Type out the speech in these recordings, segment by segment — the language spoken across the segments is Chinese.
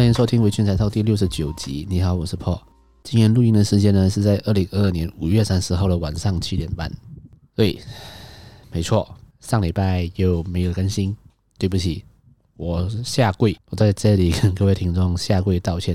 欢迎收听《微醺宅 Talk》第六十九集。你好，我是 Paul。今天录音的时间呢是在二零二二年五月三十号的晚上七点半。对，没错，上礼拜又没有更新，对不起，我下跪，我在这里跟各位听众下跪道歉，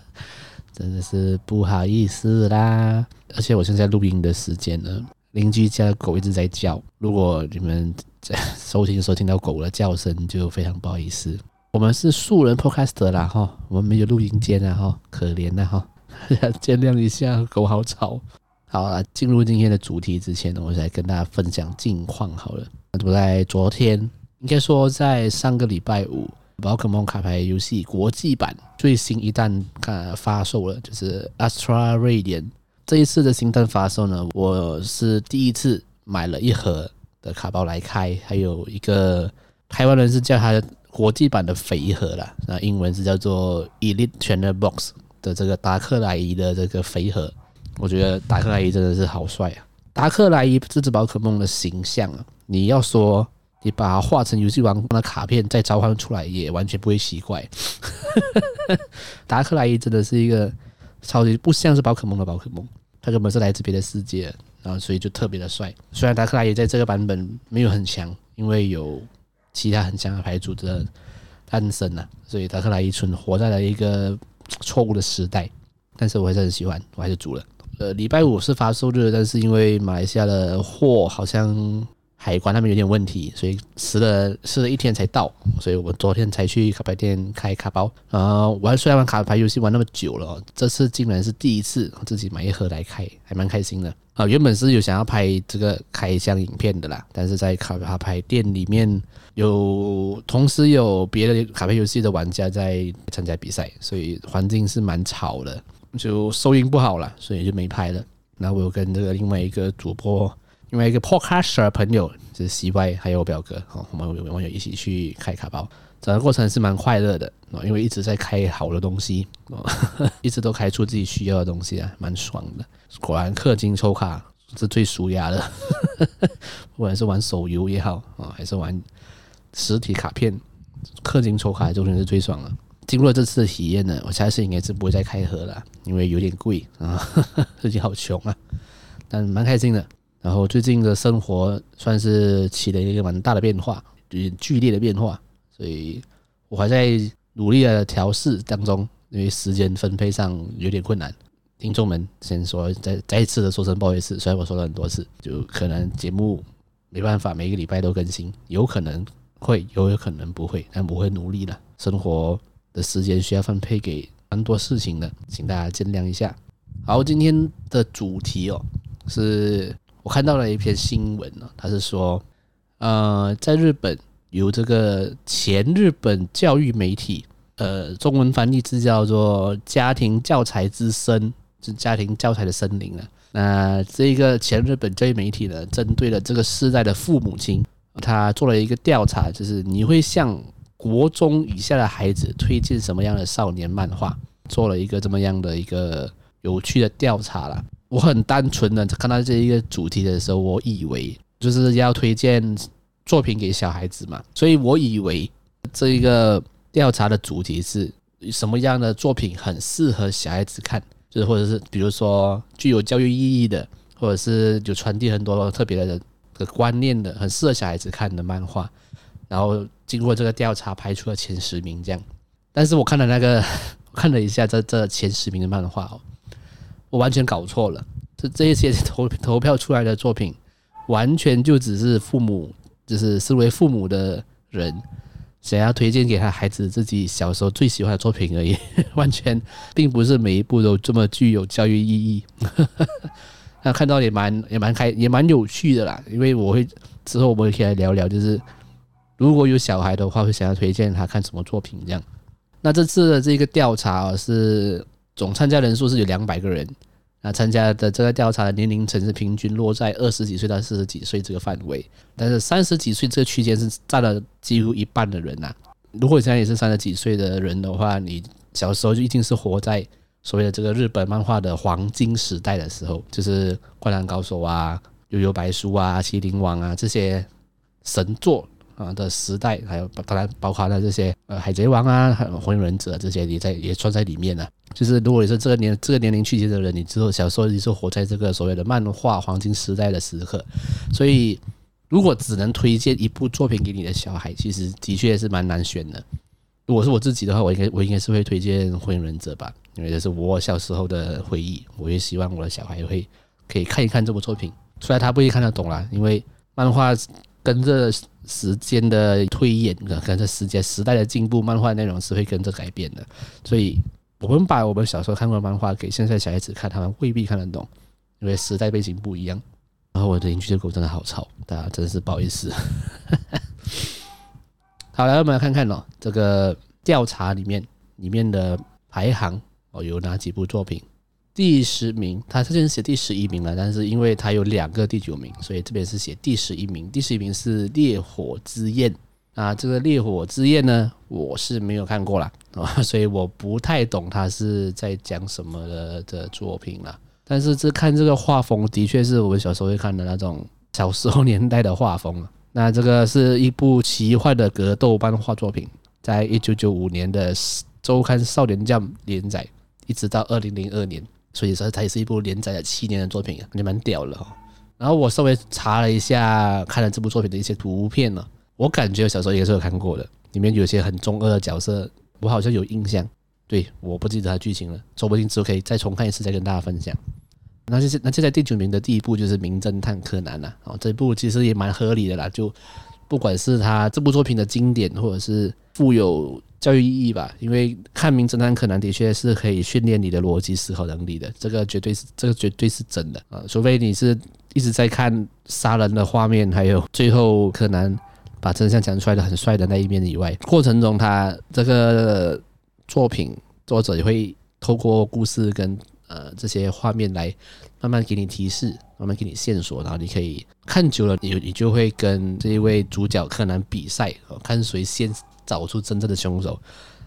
真的是不好意思啦。而且我现在录音的时间呢，邻居家的狗一直在叫，如果你们在收听的时候听到狗的叫声，就非常不好意思。我们是素人 podcaster 啦哈，我们没有录音间啊哈，可怜呐哈，见谅一下，狗好吵。好了，进入今天的主题之前呢，我来跟大家分享近况好了。我在昨天，应该说在上个礼拜五，宝可梦卡牌游戏国际版最新一弹看发售了，就是 Astra radio。这一次的新弹发售呢，我是第一次买了一盒的卡包来开，还有一个台湾人是叫它。国际版的肥盒啦，那英文是叫做 Elite Trainer Box 的这个达克莱伊的这个肥盒，我觉得达克莱伊真的是好帅啊！达克莱伊这只宝可梦的形象啊，你要说你把它画成游戏王的卡片再召唤出来，也完全不会奇怪。达克莱伊真的是一个超级不像是宝可梦的宝可梦，它根本是来自别的世界，然后所以就特别的帅。虽然达克莱伊在这个版本没有很强，因为有。其他很强的牌组的诞生呢，所以达克莱伊存活在了一个错误的时代。但是我还是很喜欢，我还是组了。呃，礼拜五是发售日，但是因为马来西亚的货好像海关那边有点问题，所以迟了迟了一天才到。所以我昨天才去卡牌店开卡包。然后玩虽然玩卡牌游戏玩那么久了，这次竟然是第一次自己买一盒来开，还蛮开心的。啊，原本是有想要拍这个开箱影片的啦，但是在卡牌店里面有同时有别的卡牌游戏的玩家在参加比赛，所以环境是蛮吵的，就收音不好了，所以就没拍了。那我有跟这个另外一个主播，另外一个 Podcaster 朋友，就是 CY，还有我表哥，哦我们有网友一起去开卡包。整个过程是蛮快乐的啊，因为一直在开好的东西，哦 一直都开出自己需要的东西啊，蛮爽的。果然氪金抽卡是最舒压的，不管是玩手游也好啊，还是玩实体卡片，氪金抽卡终是最爽了。经过这次的体验呢，我下次应该是不会再开盒了，因为有点贵啊，最近好穷啊，但蛮开心的。然后最近的生活算是起了一个蛮大的变化，有点剧烈的变化。所以我还在努力的调试当中，因为时间分配上有点困难。听众们先说，再再一次的说声不好意思，虽然我说了很多次，就可能节目没办法每个礼拜都更新，有可能会，有有可能不会，但我会努力的。生活的时间需要分配给蛮多事情的，请大家见谅一下。好，今天的主题哦，是我看到了一篇新闻呢，他是说，呃，在日本。有这个前日本教育媒体，呃，中文翻译是叫做“家庭教材之森”，是家庭教材的森林啊。那这个前日本教育媒体呢，针对了这个世代的父母亲，他做了一个调查，就是你会向国中以下的孩子推荐什么样的少年漫画？做了一个这么样的一个有趣的调查啦。我很单纯的看到这一个主题的时候，我以为就是要推荐。作品给小孩子嘛，所以我以为这一个调查的主题是什么样的作品很适合小孩子看，就是或者是比如说具有教育意义的，或者是有传递很多特别的的观念的，很适合小孩子看的漫画。然后经过这个调查排出了前十名这样，但是我看了那个，看了一下这这前十名的漫画哦，我完全搞错了，这这一些投投票出来的作品，完全就只是父母。就是身为父母的人想要推荐给他孩子自己小时候最喜欢的作品而已，完全并不是每一部都这么具有教育意义。那看到也蛮也蛮开也蛮有趣的啦，因为我会之后我们可以来聊聊，就是如果有小孩的话，会想要推荐他看什么作品这样。那这次的这个调查是总参加人数是有两百个人。那参加的这个调查的年龄层是平均落在二十几岁到四十几岁这个范围，但是三十几岁这个区间是占了几乎一半的人呐。如果你现在也是三十几岁的人的话，你小时候就一定是活在所谓的这个日本漫画的黄金时代的时候，就是《灌篮高手》啊、《幽游白书》啊、《麒麟王》啊这些神作啊的时代，还有当然包括了这些呃海贼王啊、还有火影忍者这些也在也算在里面了。就是如果你是这个年这个年龄区间的人，你之后小时候你是活在这个所谓的漫画黄金时代的时刻，所以如果只能推荐一部作品给你的小孩，其实的确是蛮难选的。如果是我自己的话，我应该我应该是会推荐火影忍者吧，因为这是我小时候的回忆，我也希望我的小孩会可以看一看这部作品，虽然他不一定看得懂啦，因为漫画跟着时间的推演，跟着时间时代的进步，漫画内容是会跟着改变的。所以，我们把我们小时候看过的漫画给现在小孩子看，他们未必看得懂，因为时代背景不一样。然后我的邻居的狗真的好吵，大家真的是不好意思。好，来我们来看看哦，这个调查里面里面的排行哦，有哪几部作品？第十名，他这边写第十一名了，但是因为他有两个第九名，所以这边是写第十一名。第十一名是《烈火之焰》啊，这个《烈火之焰》呢，我是没有看过啦，啊，所以我不太懂他是在讲什么的的作品了。但是这看这个画风，的确是我们小时候会看的那种小时候年代的画风。那这个是一部奇幻的格斗漫画作品，在一九九五年的周刊少年将连载，一直到二零零二年。所以说，它也是一部连载了七年的作品啊，也蛮屌的哦。然后我稍微查了一下，看了这部作品的一些图片呢，我感觉小时候也是有看过的。里面有些很中二的角色，我好像有印象。对，我不记得它剧情了，说不定之后可以再重看一次，再跟大家分享。那就是那现在第九名的第一部就是《名侦探柯南》了。哦，这部其实也蛮合理的啦，就不管是他这部作品的经典，或者是富有。教育意义吧，因为看《名侦探柯南》的确是可以训练你的逻辑思考能力的，这个绝对是这个绝对是真的啊！除非你是一直在看杀人的画面，还有最后柯南把真相讲出来的很帅的那一面以外，过程中他这个作品作者也会透过故事跟呃这些画面来慢慢给你提示，慢慢给你线索，然后你可以看久了，你你就会跟这一位主角柯南比赛，看谁先。找出真正的凶手，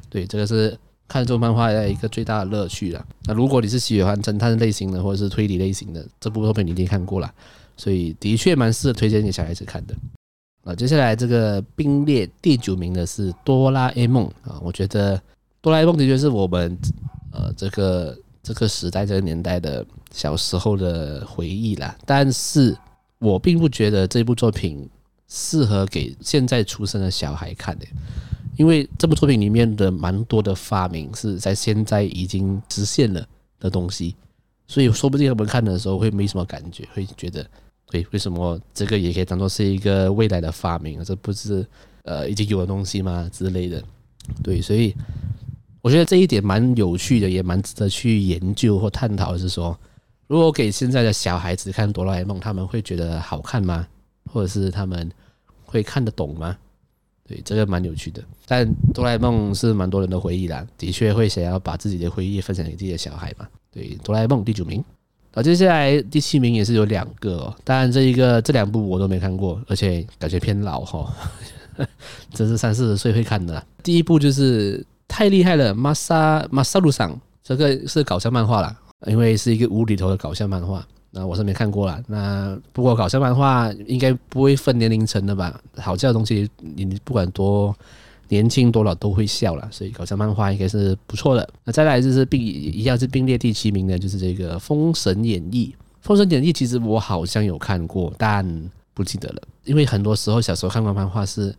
对，这个是看这部漫画的一个最大的乐趣了。那如果你是喜欢侦探类型的或者是推理类型的，这部作品你一定看过了，所以的确蛮适合推荐给小孩子看的。啊，接下来这个并列第九名的是哆啦 A 梦啊，我觉得哆啦 A 梦的确是我们呃这个这个时代这个年代的小时候的回忆啦，但是我并不觉得这部作品适合给现在出生的小孩看的。因为这部作品里面的蛮多的发明是在现在已经实现了的东西，所以说不定他们看的时候会没什么感觉，会觉得，对，为什么这个也可以当做是一个未来的发明啊？这不是呃已经有的东西吗？之类的，对，所以我觉得这一点蛮有趣的，也蛮值得去研究或探讨是说，如果给现在的小孩子看哆啦 A 梦，他们会觉得好看吗？或者是他们会看得懂吗？对，这个蛮有趣的，但哆啦 A 梦是蛮多人的回忆啦，的确会想要把自己的回忆分享给自己的小孩嘛。对，哆啦 A 梦第九名，好，接下来第七名也是有两个哦，当然这一个这两部我都没看过，而且感觉偏老哈，这是三四十岁会看的啦。第一部就是太厉害了，玛莎玛莎路上，这个是搞笑漫画啦，因为是一个无厘头的搞笑漫画。那我是没看过啦。那不过搞笑漫画应该不会分年龄层的吧？好笑的东西，你不管多年轻多老都会笑啦。所以搞笑漫画应该是不错的。那再来就是并一样是并列第七名的，就是这个《封神演义》。《封神演义》其实我好像有看过，但不记得了，因为很多时候小时候看过漫画是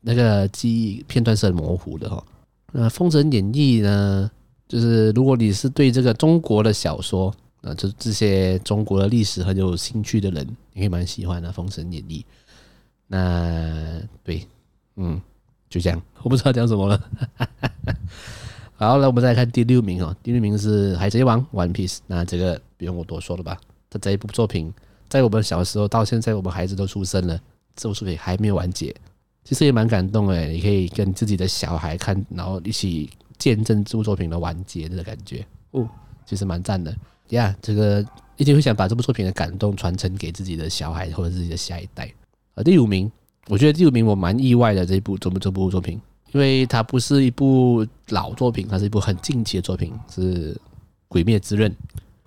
那个记忆片段是很模糊的哈。那《封神演义》呢，就是如果你是对这个中国的小说。啊，就这些中国的历史很有兴趣的人，你会蛮喜欢的《封神演义》。那对，嗯，就这样，我不知道讲什么了。好，那我们再来看第六名哦。第六名是《海贼王》（One Piece）。那这个不用我多说了吧？他这一部作品，在我们小时候到现在，我们孩子都出生了，这部作品还没有完结，其实也蛮感动诶。你可以跟自己的小孩看，然后一起见证这部作品的完结的感觉哦，其实蛮赞的。呀，这个一定会想把这部作品的感动传承给自己的小孩或者自己的下一代。啊，第五名，我觉得第五名我蛮意外的这一部这部这部作品，因为它不是一部老作品，它是一部很近期的作品，是《鬼灭之刃》。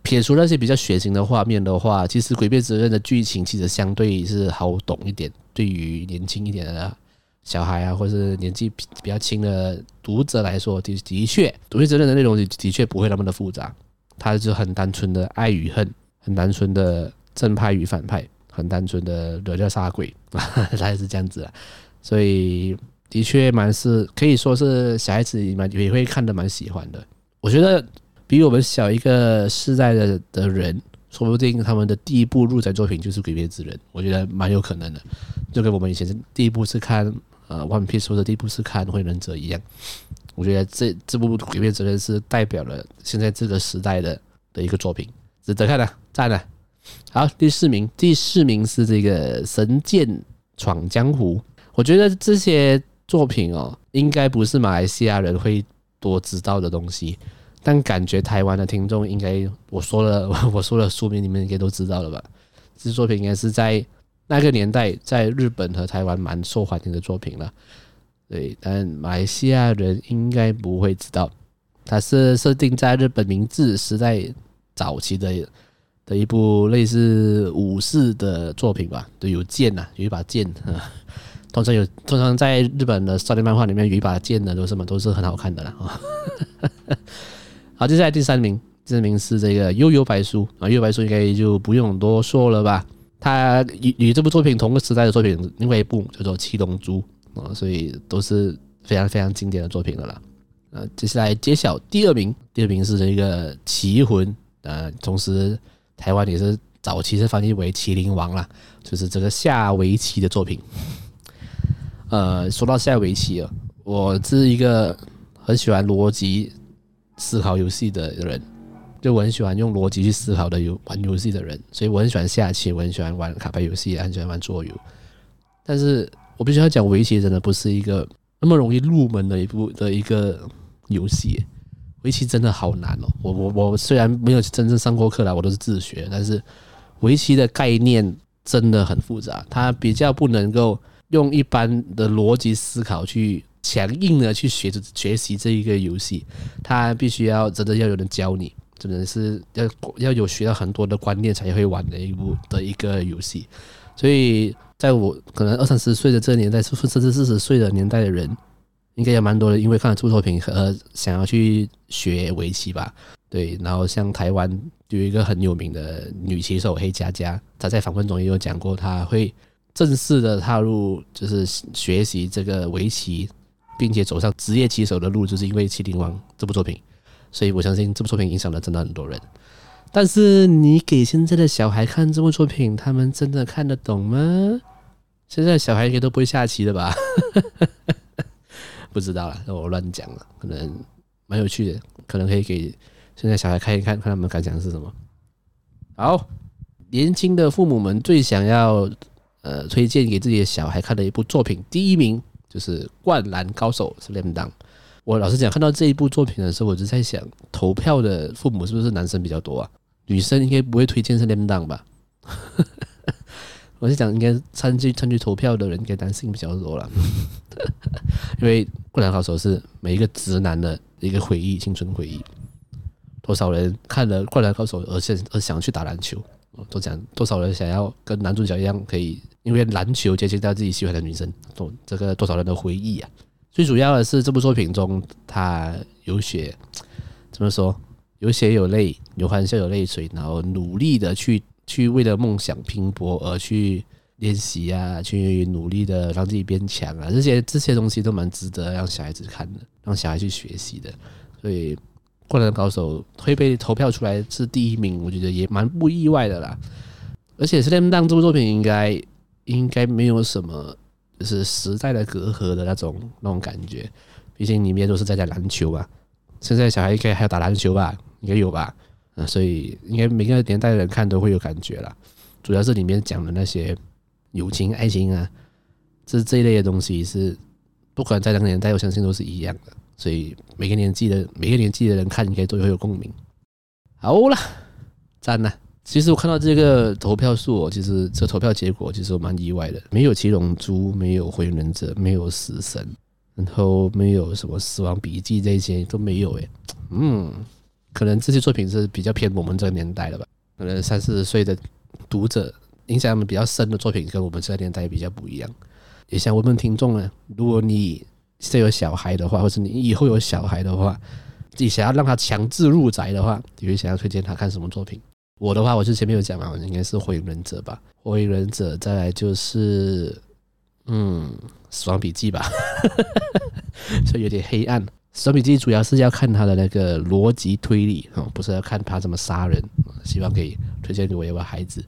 撇除那些比较血腥的画面的话，其实《鬼灭之刃》的剧情其实相对是好懂一点，对于年轻一点的小孩啊，或是年纪比较轻的读者来说，的的确，鬼灭之刃的内容的确不会那么的复杂，他就很单纯的爱与恨，很单纯的正派与反派，很单纯的惹掉杀鬼，大概是这样子啊。所以的确蛮是可以说是小孩子蛮也会看得蛮喜欢的。我觉得比我们小一个世代的的人，说不定他们的第一部入宅作品就是《鬼灭之刃》，我觉得蛮有可能的，就跟我们以前第一部是看。呃，One Piece 或者第一部是看《火影忍者》一样，我觉得这这部《鬼灭之刃》是代表了现在这个时代的的一个作品，值得看的，赞的。好，第四名，第四名是这个《神剑闯江湖》。我觉得这些作品哦，应该不是马来西亚人会多知道的东西，但感觉台湾的听众应该，我说了，我说了书名，你们应该都知道了吧？这作品应该是在。那个年代，在日本和台湾蛮受欢迎的作品了，对，但马来西亚人应该不会知道，它是设定在日本明治时代早期的的一部类似武士的作品吧，对，有剑呐，有一把剑啊，通常有，通常在日本的少年漫画里面有一把剑的都是什么，都是很好看的了啊。好，接下来第三名，第三名是这个《幽游白书》啊，《幽游白书》应该就不用多说了吧。它与与这部作品同个时代的作品，另外一部叫做《七龙珠》所以都是非常非常经典的作品了啦。呃，接下来揭晓第二名，第二名是这个《棋魂》呃，同时台湾也是早期是翻译为《麒麟王》啦，就是这个下围棋的作品。呃，说到下围棋啊，我是一个很喜欢逻辑思考游戏的人。就我很喜欢用逻辑去思考的游玩游戏的人，所以我很喜欢下棋，我很喜欢玩卡牌游戏，很喜欢玩桌游。但是我必须要讲，围棋真的不是一个那么容易入门的一部的一个游戏。围棋真的好难哦！我我我虽然没有真正上过课啦，我都是自学，但是围棋的概念真的很复杂，它比较不能够用一般的逻辑思考去强硬的去学着学习这一个游戏，它必须要真的要有人教你。真的是要要有学到很多的观念才会玩的一部的一个游戏，所以在我可能二三十岁的这个年代，甚至四十岁的年代的人，应该有蛮多的，因为看了这部作品和想要去学围棋吧。对，然后像台湾有一个很有名的女棋手黑佳佳，她在访问中也有讲过，她会正式的踏入就是学习这个围棋，并且走上职业棋手的路，就是因为《麒麟王》这部作品。所以我相信这部作品影响了真的很多人，但是你给现在的小孩看这部作品，他们真的看得懂吗？现在小孩应该都不会下棋的吧？不知道了，我乱讲了，可能蛮有趣的，可能可以给现在小孩看一看，看他们感想是什么。好，年轻的父母们最想要呃推荐给自己的小孩看的一部作品，第一名就是《灌篮高手》Slam Dunk。我老实讲，看到这一部作品的时候，我就在想，投票的父母是不是男生比较多啊？女生应该不会推荐是 l a m d o w n 吧？我是讲，应该参与参与投票的人，应该男性比较多了。因为《灌篮高手》是每一个直男的一个回忆，青春回忆。多少人看了《灌篮高手》而想而想去打篮球？都讲多少人想要跟男主角一样，可以因为篮球接近到自己喜欢的女生？多这个多少人的回忆啊！最主要的是这部作品中，他有血，怎么说？有血有泪，有欢笑有泪水，然后努力的去去为了梦想拼搏而去练习啊，去努力的让自己变强啊，这些这些东西都蛮值得让小孩子看的，让小孩去学习的。所以《灌篮高手》会被投票出来是第一名，我觉得也蛮不意外的啦。而且《Slam Dunk》这部作品应该应该没有什么。就是时代的隔阂的那种那种感觉，毕竟里面都是在讲篮球吧。现在小孩应该还要打篮球吧？应该有吧？啊，所以应该每个年代的人看都会有感觉啦。主要是里面讲的那些友情、爱情啊，这这一类的东西是不管在哪个年代，我相信都是一样的。所以每个年纪的每个年纪的人看，应该都会有共鸣。好了，赞了。其实我看到这个投票数，其实这投票结果其实蛮意外的。没有七龙珠，没有火影忍者，没有死神，然后没有什么死亡笔记这些都没有诶。嗯，可能这些作品是比较偏我们这个年代的吧。可能三四十岁的读者印象比较深的作品，跟我们这个年代比较不一样。也想问问听众呢，如果你现在有小孩的话，或是你以后有小孩的话，自己想要让他强制入宅的话，你会想要推荐他看什么作品？我的话，我是前面有讲嘛，我应该是《火影忍者》吧，《火影忍者》再来就是嗯，《死亡笔记》吧，所以有点黑暗。《死亡笔记》主要是要看他的那个逻辑推理，哦，不是要看他怎么杀人。希望可以推荐给我一个孩子，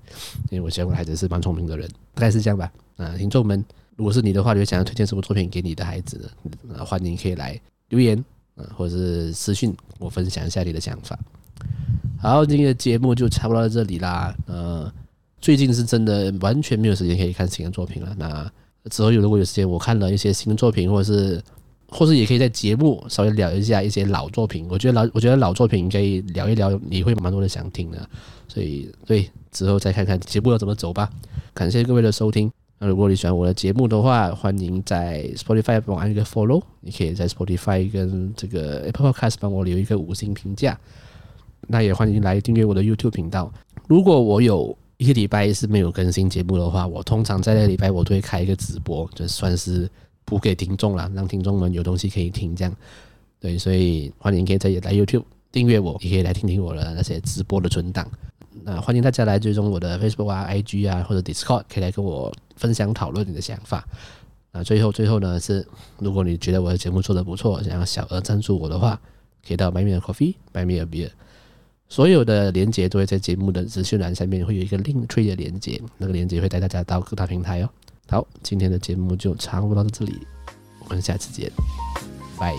因为我希望我孩子是蛮聪明的人，大概是这样吧。啊，听众们，如果是你的话，你会想要推荐什么作品给你的孩子呢？啊，欢迎可以来留言，啊，或者是私信我分享一下你的想法。好，今天的节目就差不多到这里啦。呃，最近是真的完全没有时间可以看新的作品了。那之后有如果有时间，我看了一些新的作品，或者是，或是也可以在节目稍微聊一下一些老作品。我觉得老，我觉得老作品可以聊一聊，你会蛮多人想听的。所以，对，之后再看看节目要怎么走吧。感谢各位的收听。那如果你喜欢我的节目的话，欢迎在 Spotify 帮我按一个 Follow。你可以在 Spotify 跟这个 Apple Podcast 帮我留一个五星评价。那也欢迎来订阅我的 YouTube 频道。如果我有一个礼拜是没有更新节目的话，我通常在那个礼拜我都会开一个直播，就算是补给听众啦，让听众们有东西可以听。这样，对，所以欢迎可以在来 YouTube 订阅我，也可以来听听我的那些直播的存档。那欢迎大家来追踪我的 Facebook 啊、IG 啊或者 Discord，可以来跟我分享讨论你的想法。那最后最后呢是，如果你觉得我的节目做得不错，想要小额赞助我的话，可以到 Buy Me a Coffee、Buy Me a Beer。所有的连接都会在节目的资讯栏下面会有一个 link tree 的连接，那个连接会带大家到各大平台哦。好，今天的节目就差不多到这里，我们下次见，拜。